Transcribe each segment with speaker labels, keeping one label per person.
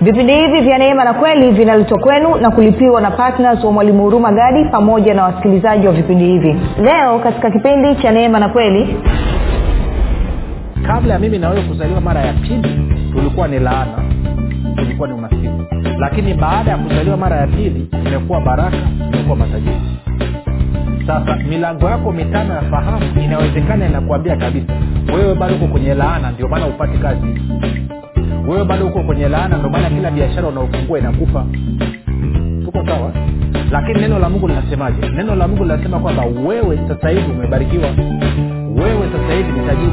Speaker 1: vipindi hivi vya neema na kweli vinaletwa kwenu na kulipiwa na ptns wa mwalimu huruma gadi pamoja na wasikilizaji wa vipindi hivi. Leo katika kipindi cha neema na kweli.
Speaker 2: Kabla ya mimi na kuzaliwa mara ya pili tulikuwa ni laana. Tulikuwa ni umaskini. Lakini baada ya kuzaliwa mara ya pili imekuwa baraka imekuwa matajiri. Sasa milango yako mitano ya fahamu inawezekana inakuambia kabisa wewe bado uko kwenye laana ndio maana upati kazi wewe bado uko kwenye laana ndio maana kila biashara unaofungua inakufa. Tuko sawa? Lakini neno la mungu linasemaje? Neno la mungu linasema kwamba wewe sasa hivi umebarikiwa. Wewe sasa hivi ni tajiri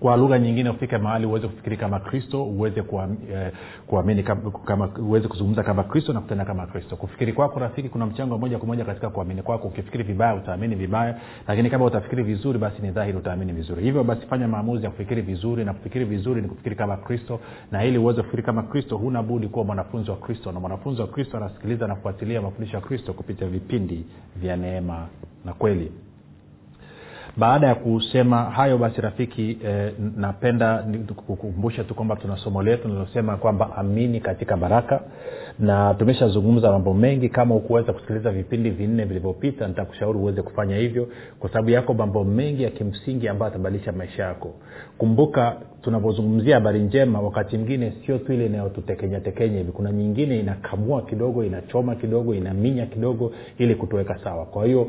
Speaker 2: kwa lugha nyingine ufike mahali uweze kufikiri kama kristo uweze eh, kuamini uweze kuzungumza kama kristo na kutenda kama kristo. Kufikiri kwako rafiki kuna mchango moja kwa moja katika kuamini kwako. Ukifikiri vibaya utaamini vibaya. Lakini kama utafikiri vizuri basi ni dhahiri utaamini vizuri. Hivyo basi fanya maamuzi ya kufikiri vizuri na kufikiri vizuri ni kufikiri kama kristo. Na ili uweze kufikiri kama kristo huna budi kuwa mwanafunzi wa kristo. Na mwanafunzi wa kristo anasikiliza na kufuatilia mafundisho ya kristo kupitia vipindi vya neema na kweli baada ya kusema hayo basi rafiki eh, napenda kukumbusha tu kwamba tuna somo letu linalosema kwamba amini katika baraka. Na tumeshazungumza mambo mengi. Kama ukuweza kusikiliza vipindi vinne vilivyopita nitakushauri uweze kufanya hivyo kwa sababu yako mambo mengi ya kimsingi ambayo atabadilisha maisha yako. Kumbuka tunapozungumzia habari njema wakati mwingine sio tu ile inayotutekenya tekenya hivi. Kuna nyingine inakamua kidogo inachoma kidogo inaminya kidogo ili kutuweka sawa. Kwa hiyo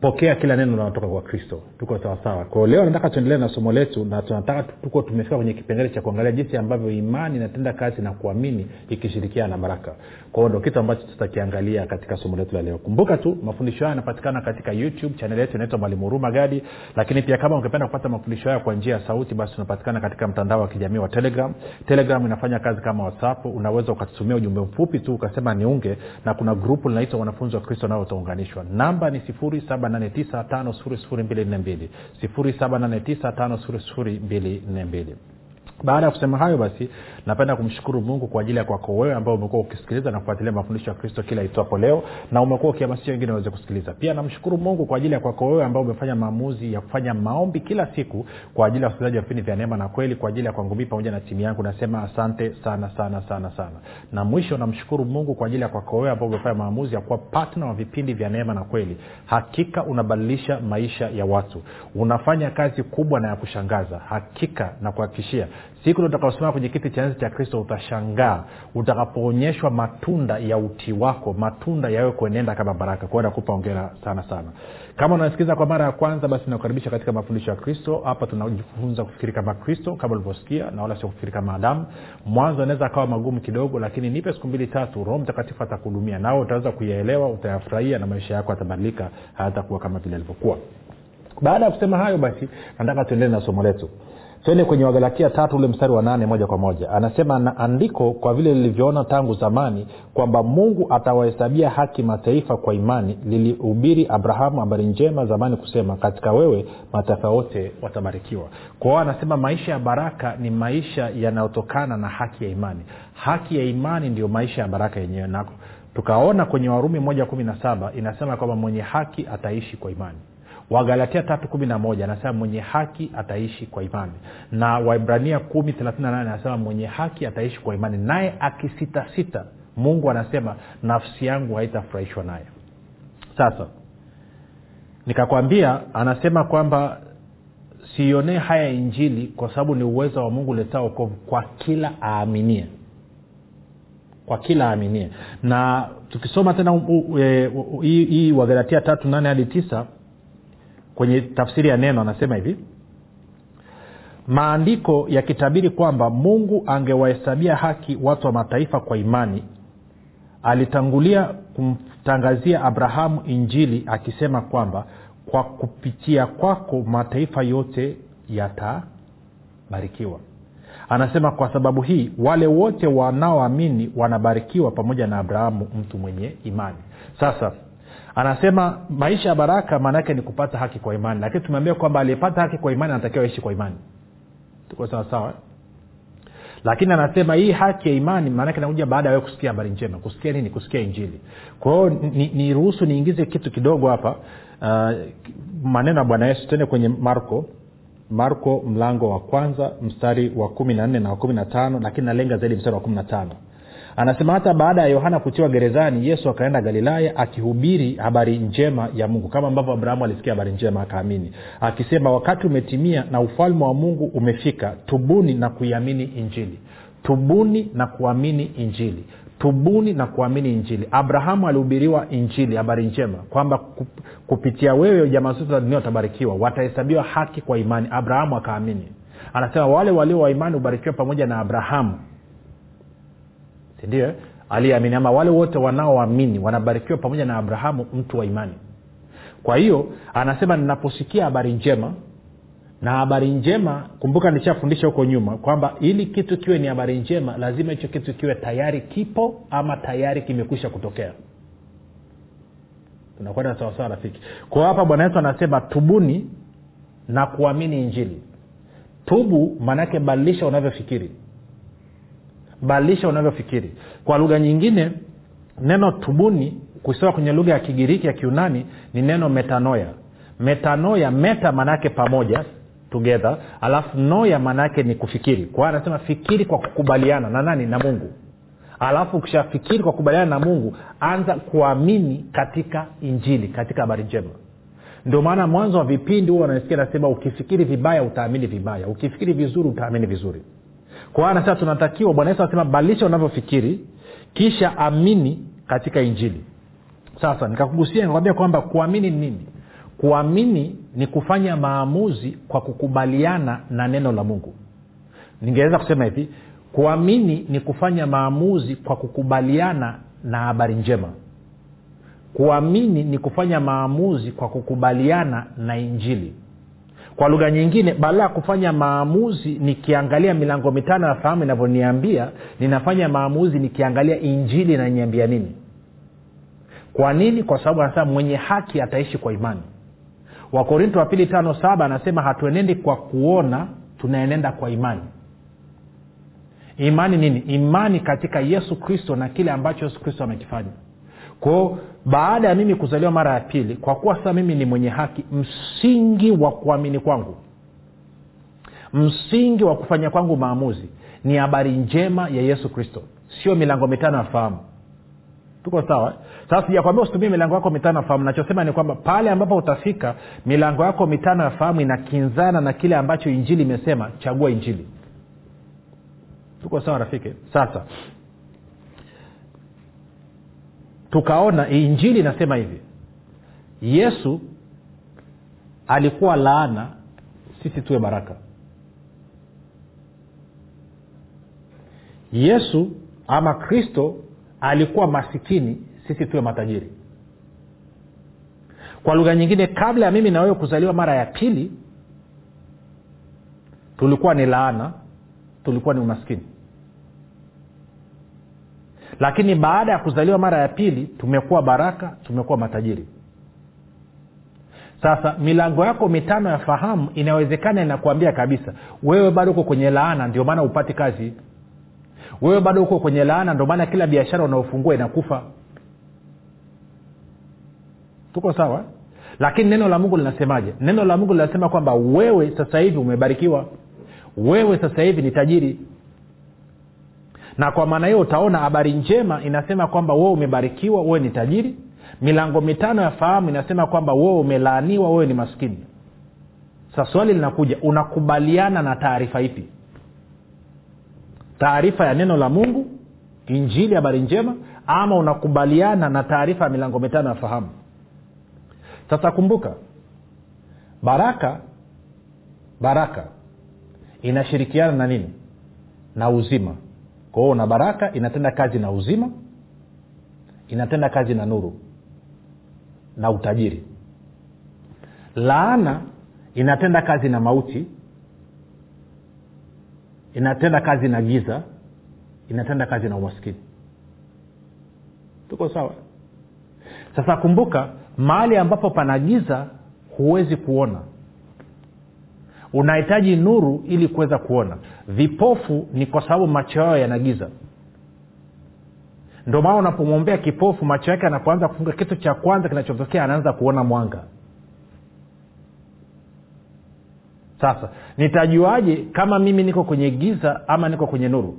Speaker 2: pokea kila neno linalotoka kwa kristo. Tuko sawasawa. Kwao leo nataka tuendelee na somo letu na tunataka tuko tumefika kwenye kipengele cha kuangalia jinsi ambavyo imani inatenda kazi na kuamini ikishirikiana na baraka. Kwao ndo kitu ambacho tutakiangalia katika somo letu la leo. Kumbuka tu mafundisho hayo yanapatikana katika youtube chanel yetu inaitwa mwalimu huruma gadi. Lakini pia kama ungependa kupata mafundisho hayo kwa njia ya sauti basi unapatikana katika mtandao wa kijamii wa telegram. Telegram inafanya kazi kama whatsapp. Unaweza ukatutumia ujumbe mfupi tu ukasema niunge na kuna grupu linaitwa wanafunzi wa kristo nao utaunganishwa namba ni sifuri saba 7895242 baada ya kusema hayo basi napenda kumshukuru mungu kwa ajili ya kwako wewe ambao umekuwa ukisikiliza na kufuatilia mafundisho ya kristo kila itwapo leo na umekuwa ukihamasisha wengine waweze kusikiliza. Pia namshukuru mungu kwa ajili ya kwako wewe ambao umefanya maamuzi ya kufanya maombi kila siku kwa ajili ya wasikilizaji wa vipindi vya neema na kweli kwa ajili ya kwangu mii pamoja na timu yangu nasema asante sana sana sana sana. Na mwisho namshukuru mungu kwa ajili ya kwako wewe ambao umefanya maamuzi ya kuwa patna wa vipindi vya neema na kweli. Hakika unabadilisha maisha ya watu. Unafanya kazi kubwa na ya kushangaza. Hakika na kuhakikishia siku utakaosimama kwenye kiti cha enzi cha kristo utashangaa. Utakapoonyeshwa matunda ya utii wako matunda yawe kuenenda kama baraka. Kwao nakupa ongera sana sana. Kama unasikiliza kwa mara ya kwanza basi nakukaribisha katika mafundisho ya kristo. Hapa tunajifunza kufikiri kama kristo kama ulivyosikia na wala sio kufikiri kama adamu. Mwanzo anaweza akawa magumu kidogo lakini nipe siku mbili tatu. Roho mtakatifu atakuhudumia. Nawe utaweza kuyaelewa utayafurahia na maisha yako yatabadilika hayatakuwa kama vile alivyokuwa baada ya kusema hayo basi nataka tuendelee na somo letu twende kwenye wagalatia tatu ule mstari wa nane moja kwa moja. Anasema na andiko kwa vile lilivyoona tangu zamani kwamba mungu atawahesabia haki mataifa kwa imani lilihubiri abrahamu habari njema zamani kusema katika wewe mataifa yote watabarikiwa kwao anasema maisha ya baraka ni maisha yanayotokana na haki ya imani. Haki ya imani ndio maisha ya baraka yenyewe. Nako tukaona kwenye warumi moja kumi na saba inasema kwamba mwenye haki ataishi kwa imani wagalatia tatu kumi na moja anasema mwenye haki ataishi kwa imani. Na waibrania kumi thelathini na nane anasema mwenye haki ataishi kwa imani. Naye akisitasita mungu anasema nafsi yangu haitafurahishwa naye. Sasa nikakwambia anasema kwamba siionee haya injili kwa sababu ni uwezo wa mungu uletaa okovu kwa kila aaminie. Kwa kila aaminie. Na tukisoma tena hii wagalatia tatu nane hadi tisa kwenye tafsiri ya neno anasema hivi maandiko yakitabiri kwamba mungu angewahesabia haki watu wa mataifa kwa imani alitangulia kumtangazia abrahamu injili akisema kwamba kwa kupitia kwako mataifa yote yatabarikiwa. Anasema kwa sababu hii wale wote wanaoamini wanabarikiwa pamoja na abrahamu mtu mwenye imani. Sasa anasema maisha ya baraka maana yake ni kupata haki kwa imani. Lakini tumeambia kwamba aliyepata haki kwa imani anatakiwa aishi kwa imani. Tuko sawasawa lakini anasema hii haki ya imani maanake nakuja baada ya wewe kusikia habari njema. Kusikia nini? Kusikia injili. Kwa hiyo niruhusu ni niingize kitu kidogo hapa. Uh, maneno ya bwana yesu. Tende kwenye marko. Marko mlango wa kwanza mstari wa kumi na nne na wa kumi na tano lakini nalenga zaidi mstari wa kumi na tano anasema hata baada ya yohana kutiwa gerezani yesu akaenda galilaya akihubiri habari njema ya mungu kama ambavyo abrahamu alisikia habari njema akaamini akisema wakati umetimia na ufalme wa mungu umefika tubuni na kuiamini injili. Tubuni na kuamini injili. Tubuni na kuamini injili. Abrahamu alihubiriwa injili habari njema kwamba kupitia wewe jamaa zote za dunia watabarikiwa watahesabiwa haki kwa imani. Abrahamu akaamini. Anasema wale walio wa imani hubarikiwa pamoja na abrahamu sindio? Aliyeamini ama wale wote wanaoamini wanabarikiwa pamoja na abrahamu mtu wa imani. Kwa hiyo anasema ninaposikia habari njema na habari njema kumbuka nishafundisha huko nyuma kwamba ili kitu kiwe ni habari njema lazima hicho kitu kiwe tayari kipo ama tayari kimekwisha kutokea. Tunakwenda sawasawa rafiki. Kwa hapa bwana yesu anasema tubuni na kuamini injili. Tubu maanaake badilisha unavyofikiri badilisha unavyofikiri. Kwa lugha nyingine neno tubuni kusema kwenye lugha ya kigiriki ya kiunani ni neno metanoya metanoya meta maanaake pamoja together. Alafu noya maanaake ni kufikiri. Kwa anasema fikiri kwa kukubaliana na nani? Na mungu. Alafu ukishafikiri kwa kukubaliana na mungu anza kuamini katika injili katika habari njema. Ndio maana mwanzo wa vipindi huwa wanasikia nasema ukifikiri vibaya utaamini vibaya. Ukifikiri vizuri utaamini vizuri kwa anasema tunatakiwa bwana yesu anasema balisha unavyofikiri kisha amini katika injili. Sasa nikakugusia nikakwambia kwamba kuamini ni nini? Kuamini ni kufanya maamuzi kwa kukubaliana na neno la mungu. Ningeweza kusema hivi kuamini ni kufanya maamuzi kwa kukubaliana na habari njema. Kuamini ni kufanya maamuzi kwa kukubaliana na injili kwa lugha nyingine badala ya kufanya maamuzi nikiangalia milango mitano ya fahamu inavyoniambia ninafanya maamuzi nikiangalia injili inaniambia nini. Kwa nini? Kwa sababu anasema mwenye haki ataishi kwa imani. Wakorinto wa pili tano saba anasema hatuenendi kwa kuona tunaenenda kwa imani. Imani nini? Imani katika yesu kristo na kile ambacho yesu kristo amekifanya kwao baada ya mimi kuzaliwa mara ya pili kwa kuwa sasa mimi ni mwenye haki msingi wa kuamini kwangu msingi wa kufanya kwangu maamuzi ni habari njema ya yesu kristo. Sio milango mitano ya fahamu. Tuko sawa? Sasa sijakwambia usitumie milango yako mitano ya fahamu. Nachosema ni kwamba pale ambapo utafika milango yako mitano ya fahamu inakinzana na kile ambacho injili imesema chagua injili. Tuko sawa rafiki? Sasa tukaona injili inasema hivi. Yesu alikuwa laana sisi tuwe baraka. Yesu ama kristo alikuwa masikini sisi tuwe matajiri. Kwa lugha nyingine kabla ya mimi na wewe kuzaliwa mara ya pili tulikuwa ni laana tulikuwa ni umaskini lakini baada ya kuzaliwa mara ya pili tumekuwa baraka tumekuwa matajiri. Sasa milango yako mitano ya fahamu inawezekana inakuambia kabisa wewe bado uko kwenye laana ndio maana upati kazi. Wewe bado uko kwenye laana ndio maana kila biashara unaofungua inakufa. Tuko sawa? Lakini neno la mungu linasemaje? Neno la mungu linasema kwamba wewe sasa hivi umebarikiwa. Wewe sasa hivi ni tajiri na kwa maana hiyo utaona habari njema inasema kwamba wewe umebarikiwa wewe ni tajiri. Milango mitano ya fahamu inasema kwamba wewe umelaaniwa wewe ni maskini. Sa swali linakuja unakubaliana na taarifa ipi? Taarifa ya neno la mungu injili habari njema ama unakubaliana na taarifa ya milango mitano ya fahamu? Sasa kumbuka baraka baraka inashirikiana na nini? Na uzima kwa hiyo na baraka inatenda kazi na uzima inatenda kazi na nuru na utajiri. Laana inatenda kazi na mauti inatenda kazi na giza inatenda kazi na umaskini. Tuko sawa? Sasa kumbuka mahali ambapo pana giza huwezi kuona. Unahitaji nuru ili kuweza kuona vipofu ni kwa sababu macho yao yana giza ndio maana unapomwombea kipofu macho yake anapoanza kufunga kitu cha kwanza kinachotokea anaanza kuona mwanga. Sasa nitajuaje kama mimi niko kwenye giza ama niko kwenye nuru?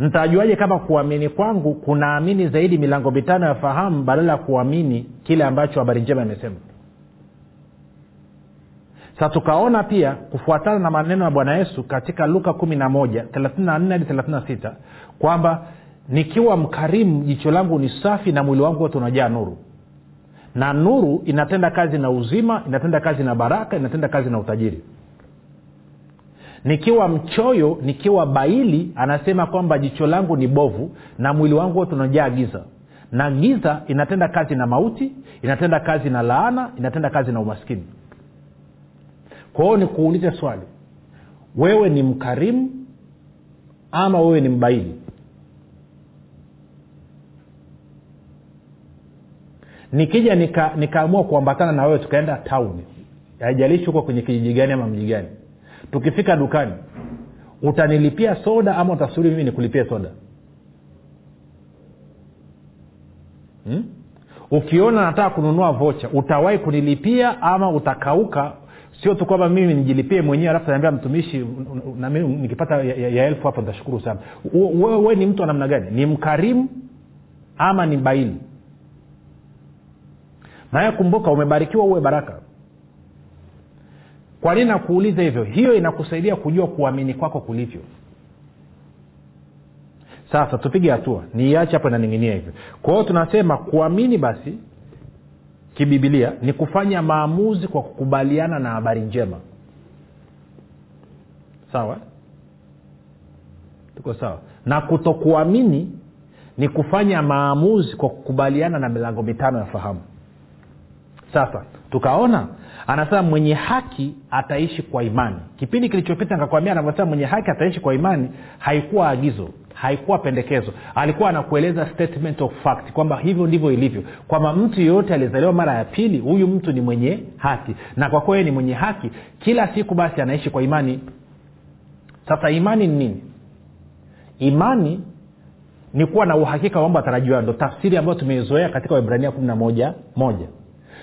Speaker 2: Ntajuaje kama kuamini kwangu kunaamini zaidi milango mitano ya fahamu badala ya kuamini kile ambacho habari njema imesema sa tukaona pia kufuatana na maneno ya bwana yesu katika luka 11 34 hadi 36 kwamba nikiwa mkarimu jicho langu ni safi na mwili wangu wote unajaa nuru. Na nuru inatenda kazi na uzima inatenda kazi na baraka inatenda kazi na utajiri. Nikiwa mchoyo nikiwa baili anasema kwamba jicho langu ni bovu na mwili wangu wote unajaa giza. Na giza inatenda kazi na mauti inatenda kazi na laana inatenda kazi na umaskini kwa hiyo nikuulize swali. Wewe ni mkarimu ama wewe ni mbaili nikija nika, nikaamua kuambatana na wewe tukaenda tauni haijalishi huko kwenye kijiji gani ama mji gani. Tukifika dukani utanilipia soda ama utasubiri mimi nikulipie soda? Hmm? ukiona nataka kununua vocha utawahi kunilipia ama utakauka sio tu kwamba mimi nijilipie mwenyewe alafu naambia mtumishi nami nikipata ya, ya, ya elfu hapo nitashukuru sana. Wewe ni mtu wa namna gani? Ni mkarimu ama ni baili naye kumbuka umebarikiwa uwe baraka. Kwa nini nakuuliza hivyo? Hiyo inakusaidia kujua kuamini kwako kulivyo. Sasa tupige hatua. Niiache hapo inaning'inia hivyo. Kwa hiyo tunasema kuamini basi kibibilia ni kufanya maamuzi kwa kukubaliana na habari njema. Sawa? Tuko sawa. Na kutokuamini ni kufanya maamuzi kwa kukubaliana na milango mitano ya fahamu. Sasa tukaona anasema mwenye haki ataishi kwa imani. Kipindi kilichopita nikakwambia anavyosema mwenye haki ataishi kwa imani haikuwa agizo haikuwa pendekezo. Alikuwa anakueleza statement of fact kwamba hivyo ndivyo ilivyo. Kwamba mtu yeyote aliyezaliwa mara ya pili huyu mtu ni mwenye haki. Na kwa kweli ni mwenye haki kila siku basi anaishi kwa imani. Sasa imani ni nini? Imani ni kuwa na uhakika wa mambo ndo. Tafsiri ambayo tumeizoea katika waibrania kumi na moja moja.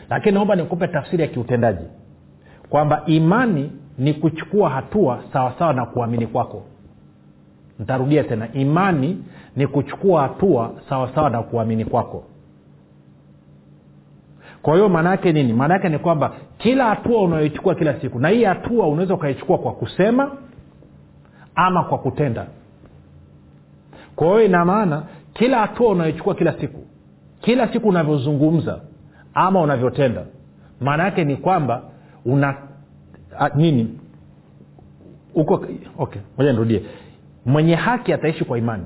Speaker 2: Lakini naomba nikupe tafsiri ya kiutendaji. Kwamba imani ni kuchukua hatua sawasawa na kuamini kwako ntarudia tena imani ni kuchukua hatua sawasawa na kuamini kwako. Kwa hiyo maana yake nini? Maana yake ni kwamba kila hatua unayoichukua kila siku na hii hatua unaweza ukaichukua kwa kusema ama kwa kutenda. Kwa hiyo ina maana kila hatua unayoichukua kila siku kila siku unavyozungumza ama unavyotenda maana yake ni kwamba una a, nini? Uko okay moja nirudie mwenye haki ataishi kwa imani.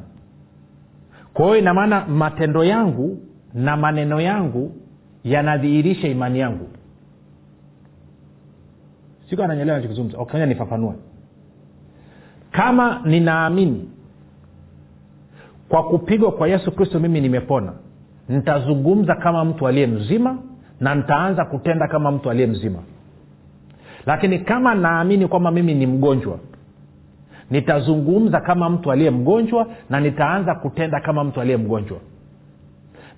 Speaker 2: Kwa hiyo inamaana matendo yangu na maneno yangu yanadhihirisha imani yangu. Siku ananyelewa nachokizungumza okay, nifafanue. Kama ninaamini kwa kupigwa kwa yesu kristo mimi nimepona nitazungumza kama mtu aliye mzima na nitaanza kutenda kama mtu aliye mzima. Lakini kama naamini kwamba mimi ni mgonjwa nitazungumza kama mtu aliye mgonjwa na nitaanza kutenda kama mtu aliye mgonjwa.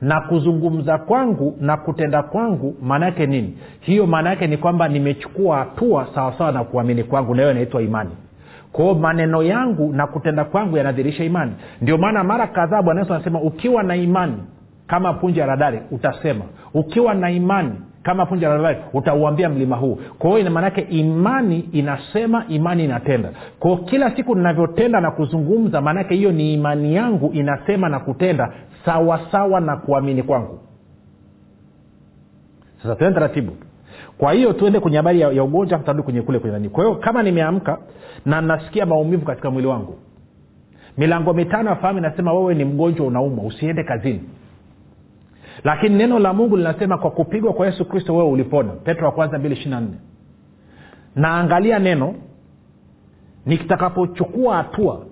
Speaker 2: Na kuzungumza kwangu na kutenda kwangu maana yake nini? Hiyo maana yake ni kwamba nimechukua hatua sawasawa na kuamini kwangu. Na hiyo inaitwa imani. Kwao maneno yangu na kutenda kwangu yanadhirisha imani. Ndio maana mara kadhaa bwana yesu anasema ukiwa na imani kama punja radari utasema. Ukiwa na imani kama punja radari utauambia mlima huu. Kwa hiyo maanaake imani inasema imani inatenda. Kwao kila siku ninavyotenda na kuzungumza maanake hiyo ni imani yangu inasema na kutenda sawasawa sawa na kuamini kwangu. Sasa tuende taratibu. Kwa hiyo tuende kwenye habari ya, ya ugonjwa tutarudi kwenye kule kwenye nani. Kwa hiyo kama nimeamka na nasikia maumivu katika mwili wangu milango mitano ya fahamu inasema wewe ni mgonjwa unaumwa usiende kazini lakini neno la mungu linasema kwa kupigwa kwa yesu kristo wewe ulipona. Petro wa kwanza mbili ishiri na nne. Naangalia neno nitakapochukua hatua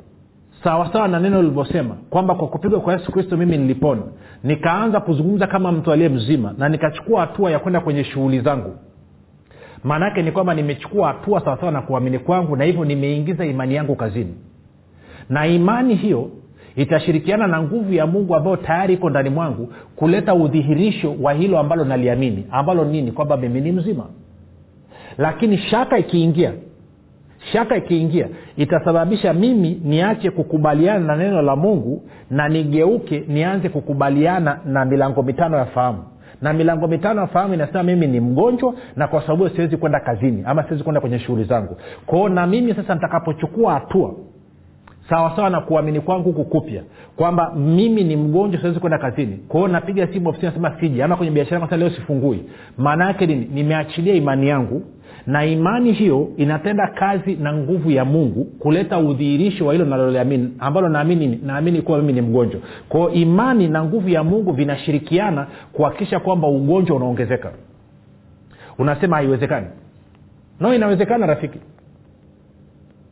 Speaker 2: sawasawa na neno lilivyosema kwamba kwa kupigwa kwa yesu kristo mimi nilipona. Nikaanza kuzungumza kama mtu aliye mzima na nikachukua hatua ya kwenda kwenye shughuli zangu. Maanaake ni kwamba nimechukua hatua sawasawa na kuamini kwangu na hivyo nimeingiza imani yangu kazini. Na imani hiyo itashirikiana na nguvu ya mungu ambayo tayari iko ndani mwangu kuleta udhihirisho wa hilo ambalo naliamini. Ambalo nini? Kwamba mimi ni mzima. Lakini shaka ikiingia shaka ikiingia itasababisha mimi niache kukubaliana na neno la mungu na nigeuke nianze kukubaliana na milango mitano ya fahamu. Na milango mitano ya fahamu inasema mimi ni mgonjwa na kwa sababu siwezi kwenda kazini ama siwezi kwenda kwenye shughuli zangu. Kwao na mimi sasa nitakapochukua hatua sawasawa na kuamini kwangu huku kupya kwamba mimi ni mgonjwa siwezi kwenda kazini. Kwao napiga simu ofisini nasema siji ama kwenye biashara leo sifungui. Maana yake nini? Nimeachilia imani yangu na imani hiyo inatenda kazi na nguvu ya mungu kuleta udhihirisho wa hilo naloliamini ambalo naamini naamini kuwa mimi ni mgonjwa. Kwao imani na nguvu ya mungu vinashirikiana kuhakikisha kwamba ugonjwa unaongezeka. Unasema haiwezekani. No inawezekana rafiki.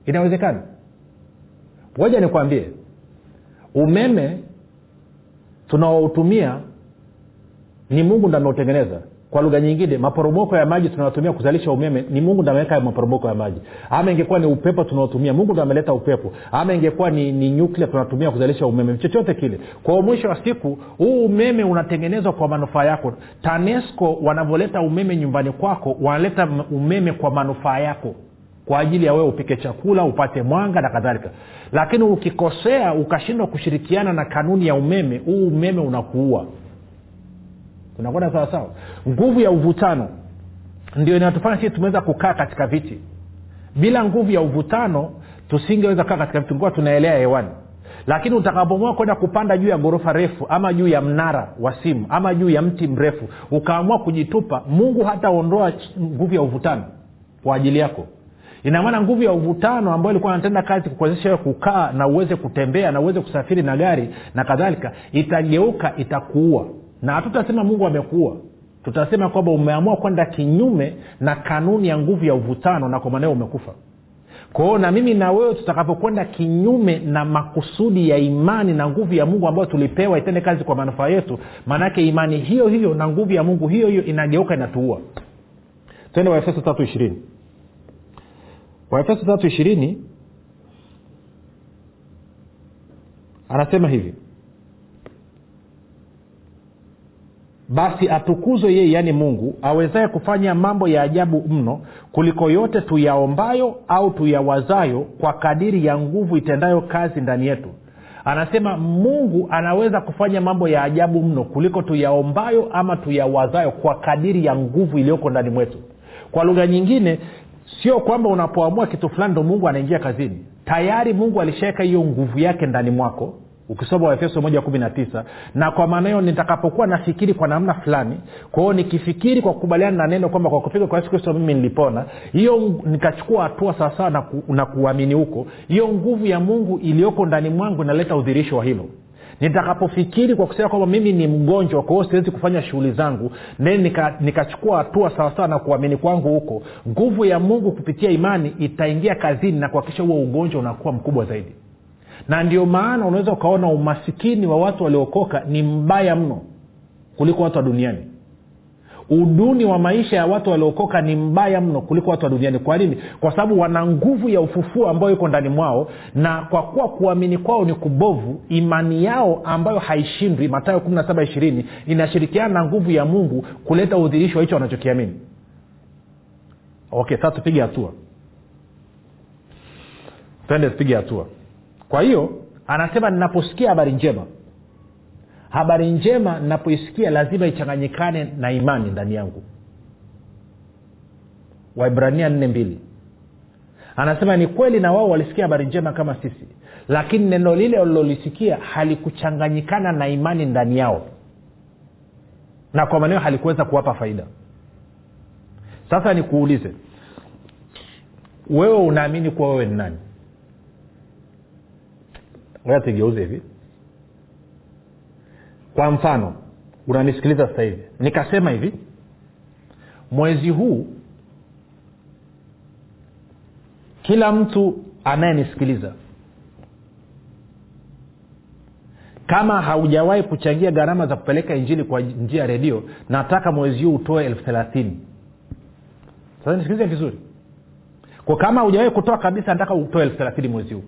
Speaker 2: Inawezekana ngoja nikwambie. Umeme tunaoutumia ni mungu ndo ameutengeneza. Kwa lugha nyingine maporomoko ya maji tunayotumia kuzalisha umeme ni mungu ndo ameweka maporomoko ya maji. Ama ingekuwa ni upepo tunaotumia mungu ndo ameleta upepo. Ama ingekuwa ni, ni nyuklia tunatumia kuzalisha umeme chochote kile. Kwa mwisho wa siku huu umeme unatengenezwa kwa manufaa yako. Tanesco wanavyoleta umeme nyumbani kwako wanaleta umeme kwa manufaa yako kwa ajili ya wewe upike chakula upate mwanga na kadhalika. Lakini ukikosea ukashindwa kushirikiana na kanuni ya umeme huu umeme unakuua. Unakwenda sawasawa nguvu ya uvutano ndio inayotufanya sisi tumeweza kukaa katika viti. Bila nguvu ya uvutano tusingeweza kukaa katika viti. Tungekuwa tunaelea hewani. Lakini utakapoamua kwenda kupanda juu ya ghorofa refu ama juu ya mnara wa simu ama juu ya mti mrefu ukaamua kujitupa mungu hataondoa nguvu ya uvutano kwa ajili yako inamaana nguvu ya uvutano ambayo ilikuwa inatenda kazi kukuwezesha kukaa na uweze kutembea na uweze kusafiri na gari na kadhalika itageuka itakuua. Na hatutasema mungu amekuua. Tutasema kwamba umeamua kwenda kinyume na kanuni ya nguvu ya uvutano na kwa maanao umekufa. Kwao na mimi na wewe tutakapokwenda kinyume na makusudi ya imani na nguvu ya mungu ambayo tulipewa itende kazi kwa manufaa yetu maanake imani hiyo hiyo na nguvu ya mungu hiyo hiyo inageuka inatuua. Twende waefeso tatu ishirini waefeso tatu ishirini anasema hivi. Basi atukuzwe yeye yaani mungu awezaye kufanya mambo ya ajabu mno kuliko yote tuyaombayo au tuyawazayo kwa kadiri ya nguvu itendayo kazi ndani yetu. Anasema mungu anaweza kufanya mambo ya ajabu mno kuliko tuyaombayo ama tuyawazayo kwa kadiri ya nguvu iliyoko ndani mwetu. Kwa lugha nyingine sio kwamba unapoamua kitu fulani ndo mungu anaingia kazini. Tayari mungu alishaweka hiyo nguvu yake ndani mwako ukisoma waefeso moja kumi na tisa na kwa maana hiyo nitakapokuwa nafikiri kwa namna fulani kwa nikifikiri kwa kukubaliana na neno kwamba kwa kupiga kwa yesu kristo mimi nilipona hiyo nikachukua hatua sawasawa na, ku, na kuamini huko hiyo nguvu ya mungu iliyoko ndani mwangu inaleta udhirisho wa hilo nitakapofikiri kwa kusema kwamba mimi ni mgonjwa kwa hiyo siwezi kufanya shughuli zangu then nikachukua nika hatua sawasawa na kuamini kwangu huko nguvu ya mungu kupitia imani itaingia kazini na kuhakikisha huo ugonjwa unakuwa mkubwa zaidi. Na ndio maana unaweza ukaona umasikini wa watu waliokoka ni mbaya mno kuliko watu wa duniani uduni wa maisha ya watu waliokoka ni mbaya mno kuliko watu wa duniani. Kwa nini? Kwa sababu wana nguvu ya ufufuo ambayo iko ndani mwao na kwa kuwa kuamini kwao ni kubovu imani yao ambayo haishindwi matayo kumi na saba ishirini inashirikiana na nguvu ya mungu kuleta udhirisho wa hicho wanachokiamini. Okay sasa tupige hatua. Tuende tupige hatua. Kwa hiyo anasema ninaposikia habari njema habari njema ninapoisikia lazima ichanganyikane na imani ndani yangu. Waibrania nne mbili. Anasema ni kweli na wao walisikia habari njema kama sisi lakini neno lile walilolisikia halikuchanganyikana na imani ndani yao. Na kwa maneo halikuweza kuwapa faida. Sasa nikuulize wewe unaamini kuwa wewe ni nani? Tugeuze hivi kwa mfano unanisikiliza sasa hivi. Nikasema hivi mwezi huu kila mtu anayenisikiliza kama haujawahi kuchangia gharama za kupeleka injili kwa njia ya redio nataka mwezi huu utoe elfu thelathini. Sasa nisikilize vizuri. Kwa kama hujawahi kutoa kabisa nataka utoe elfu thelathini mwezi huu.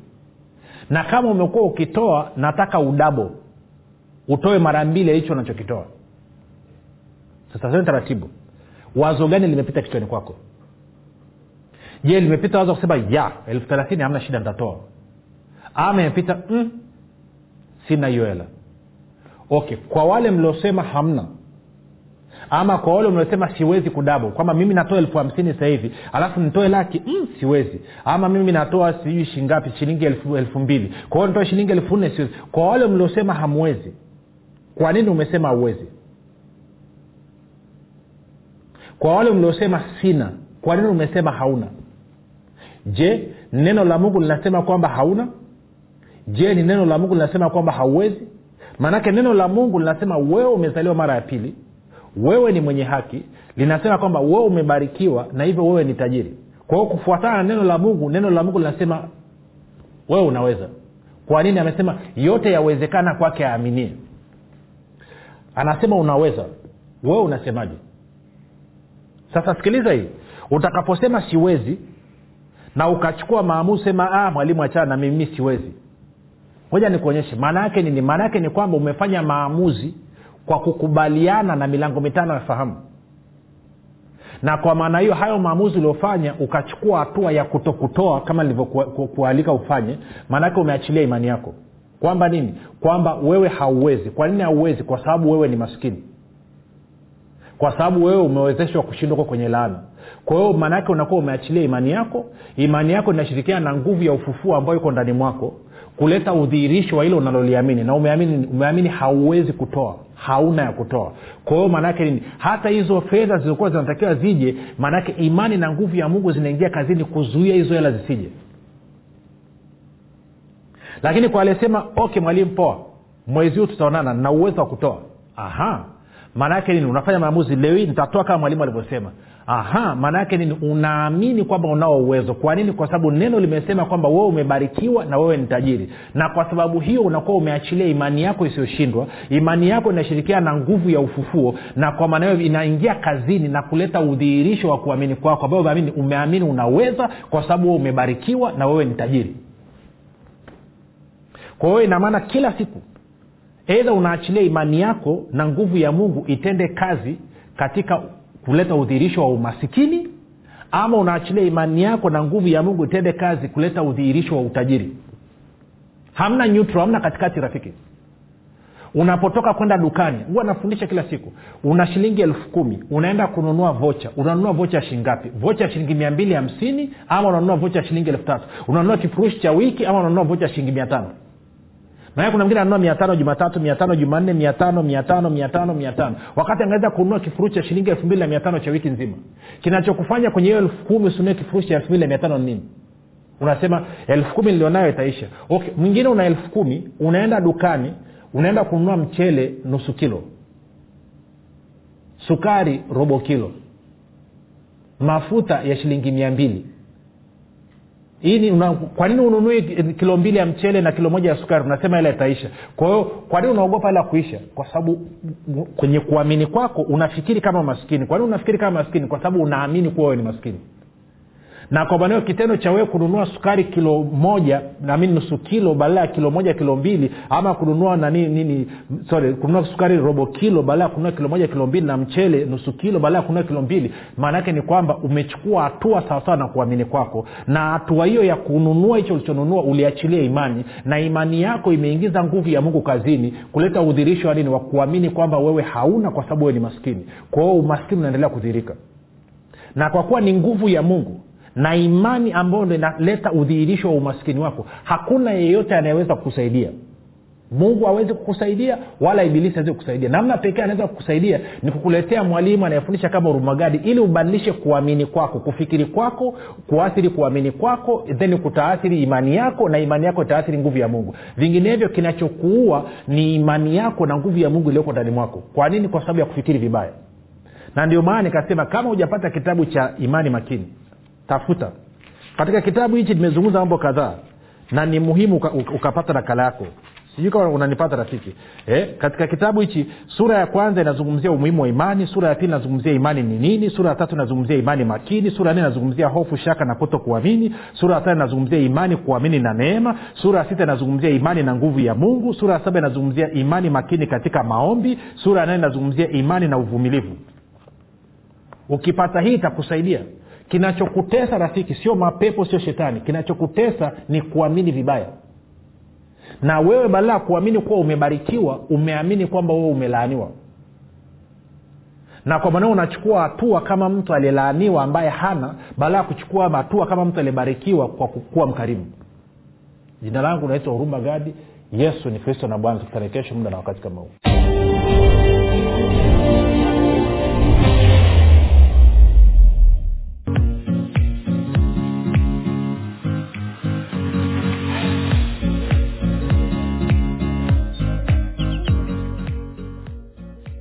Speaker 2: Na kama umekuwa ukitoa nataka udabo utoe mara mbili hicho unachokitoa. Sasa taratibu. Wazo gani limepita kichwani kwako? Je limepita wazo kusema ya elfu thelathini hamna shida nitatoa. Ama imepita mm, sina hiyo hela. Okay kwa wale mliosema hamna ama kwa wale mliosema siwezi kudabo kwamba mimi natoa elfu hamsini hivi alafu nitoe laki mm, siwezi. Ama mimi natoa sijui shingapi shilingi elfu, elfu mbili. Kwa hiyo nitoe shilingi elfu nne siwezi. Kwa wale mliosema hamwezi kwa nini umesema hauwezi? Kwa wale mliosema sina kwa nini umesema hauna? Je neno la mungu linasema kwamba hauna? Je ni neno la mungu linasema kwamba hauwezi? Maanake neno la mungu linasema wewe umezaliwa mara ya pili wewe ni mwenye haki linasema kwamba wewe umebarikiwa na hivyo wewe ni tajiri. Kwa hiyo kufuatana na neno la mungu neno la mungu linasema wewe unaweza. Kwa nini amesema yote yawezekana kwake aaminie anasema unaweza. Wewe unasemaje? Sasa sikiliza hii. Utakaposema siwezi na ukachukua maamuzi sema ah, mwalimu achana na mimi siwezi. Moja nikuonyeshe. Maana yake nini? Maana yake ni kwamba umefanya maamuzi kwa kukubaliana na milango mitano ya fahamu. Na kwa maana hiyo hayo maamuzi uliofanya ukachukua hatua ya kutokutoa kama nilivyokualika ufanye maanaake umeachilia imani yako kwamba nini? Kwamba wewe hauwezi. Kwa nini hauwezi? Kwa sababu wewe ni maskini. Kwa sababu wewe umewezeshwa kushindwa kwenye laana. Kwa hiyo maanaake unakuwa umeachilia imani yako. Imani yako inashirikiana na nguvu ya ufufuo ambayo iko ndani mwako. Kuleta udhihirisho wa hilo unaloliamini. Na umeamini, umeamini hauwezi kutoa. Hauna ya kutoa. Kwa hiyo maanaake nini? Hata hizo fedha zilizokuwa zinatakiwa zije maanaake imani na nguvu ya mungu zinaingia kazini kuzuia hizo hela zisije lakini kwa aliyesema okay mwalimu poa. Mwezi huu tutaonana na uwezo wa kutoa. Aha. Maana yake nini? Unafanya maamuzi leo hii nitatoa kama mwalimu alivyosema. Aha. Maana yake nini? Unaamini kwamba unao uwezo. Kwa nini? Kwa sababu neno limesema kwamba wewe umebarikiwa na wewe ni tajiri. Na kwa sababu hiyo unakuwa umeachilia imani yako isiyoshindwa. Imani yako inashirikiana na nguvu ya ufufuo. Na kwa maana hiyo inaingia kazini na kuleta udhihirisho wa kuamini kwako. Ambao umeamini unaweza kwa sababu wewe umebarikiwa na wewe ni tajiri kwa hiyo inamaana kila siku eidha unaachilia imani yako na nguvu ya mungu itende kazi katika kuleta udhihirisho wa umasikini ama unaachilia imani yako na nguvu ya mungu itende kazi kuleta udhihirisho wa utajiri. Hamna neutral hamna katikati rafiki. Unapotoka kwenda dukani huwa nafundisha kila siku una shilingi elfu kumi unaenda kununua vocha unanunua vocha shingapi vocha ya shilingi mia mbili hamsini ama unanunua vocha ya shilingi elfu tatu. Unanunua kifurushi cha wiki ama unanunua vocha ya shilingi mia tano maana kuna mwingine ananua mia tano jumatatu mia tano jumanne mia tano mia tano mia tano mia tano. Wakati angeweza kununua kifurushi cha shilingi elfu mbili na mia tano cha wiki nzima. Kinachokufanya kwenye hiyo elfu kumi usinunue kifurushi cha elfu mbili na mia tano nini? Unasema elfu nilionayo itaisha. Okay mwingine una elfu kumi unaenda dukani unaenda kununua mchele nusu kilo. Sukari robo kilo. Mafuta ya shilingi mia mbili hii kwa nini ununui kilo mbili ya mchele na kilo moja ya sukari? Unasema ile itaisha. Kwa hiyo kwa nini unaogopa ile kuisha? Kwa sababu kwenye kuamini kwako unafikiri kama maskini. Kwa nini unafikiri kama maskini? Kwa sababu unaamini kuwa wewe ni maskini na kwa maneo kitendo cha wewe kununua sukari kilo moja nami nusu kilo badala ya kilo moja kilo mbili ama kununua nani nini sorry kununua sukari robo kilo badala ya kununua kilo moja kilo mbili na mchele nusu kilo badala ya kununua kilo mbili maana yake ni kwamba umechukua hatua sawasawa na kuamini kwako. Na hatua hiyo ya kununua hicho ulichonunua uliachilia imani. Na imani yako imeingiza nguvu ya mungu kazini kuleta udhirisho wa nini? Wa kuamini kwamba wewe hauna kwa sababu wewe ni maskini. Kwa hiyo umaskini unaendelea kudhirika na kwa kuwa ni nguvu ya mungu na imani ambayo ndo inaleta udhihirisho wa umaskini wako hakuna yeyote anayeweza kukusaidia. Mungu hawezi kukusaidia wala ibilisi awezi kukusaidia. Namna pekee anaweza kukusaidia ni kukuletea mwalimu anayefundisha kama urumagadi ili ubadilishe kuamini kwako kufikiri kwako kuathiri kuamini kwako then kutaathiri imani yako na imani yako itaathiri nguvu ya mungu. Vinginevyo kinachokuua ni imani yako na nguvu ya mungu iliyoko ndani mwako. Kwa nini? Kwa sababu ya kufikiri vibaya. Na ndio maana nikasema kama hujapata kitabu cha imani makini tafuta. Katika kitabu hichi nimezungumza mambo kadhaa na ni muhimu uka, uka, ukapata nakala yako. Sijui kama unanipata rafiki. Eh, katika kitabu hichi sura ya kwanza inazungumzia umuhimu wa imani sura ya pili inazungumzia imani ni nini sura ya tatu inazungumzia imani makini sura ya nne inazungumzia hofu shaka na kuto kuamini sura ya tano inazungumzia imani kuamini na neema sura ya sita inazungumzia imani na nguvu ya mungu sura ya saba inazungumzia imani makini katika maombi sura ya nane inazungumzia imani na uvumilivu. Ukipata hii itakusaidia kinachokutesa rafiki sio mapepo sio shetani. Kinachokutesa ni kuamini vibaya. Na wewe badala ya kuamini kuwa umebarikiwa umeamini kwamba wewe umelaaniwa. Na kwa manao unachukua hatua kama mtu aliyelaaniwa ambaye hana badala ya kuchukua hatua kama mtu aliyebarikiwa kwa kukuwa mkarimu. Jina langu naitwa huruma gadi. Yesu ni kristo na bwana. Tukutane kesho muda na wakati kama huu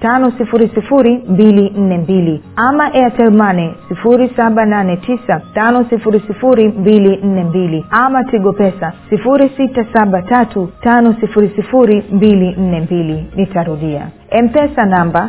Speaker 1: tano sifuri sifuri mbili nne mbili. Ama airtelmane sifuri saba nane tisa tano sifuri sifuri mbili nne mbili. Ama tigo pesa sifuri sita saba tatu tano sifuri sifuri mbili nne mbili. Nitarudia. Mpesa namba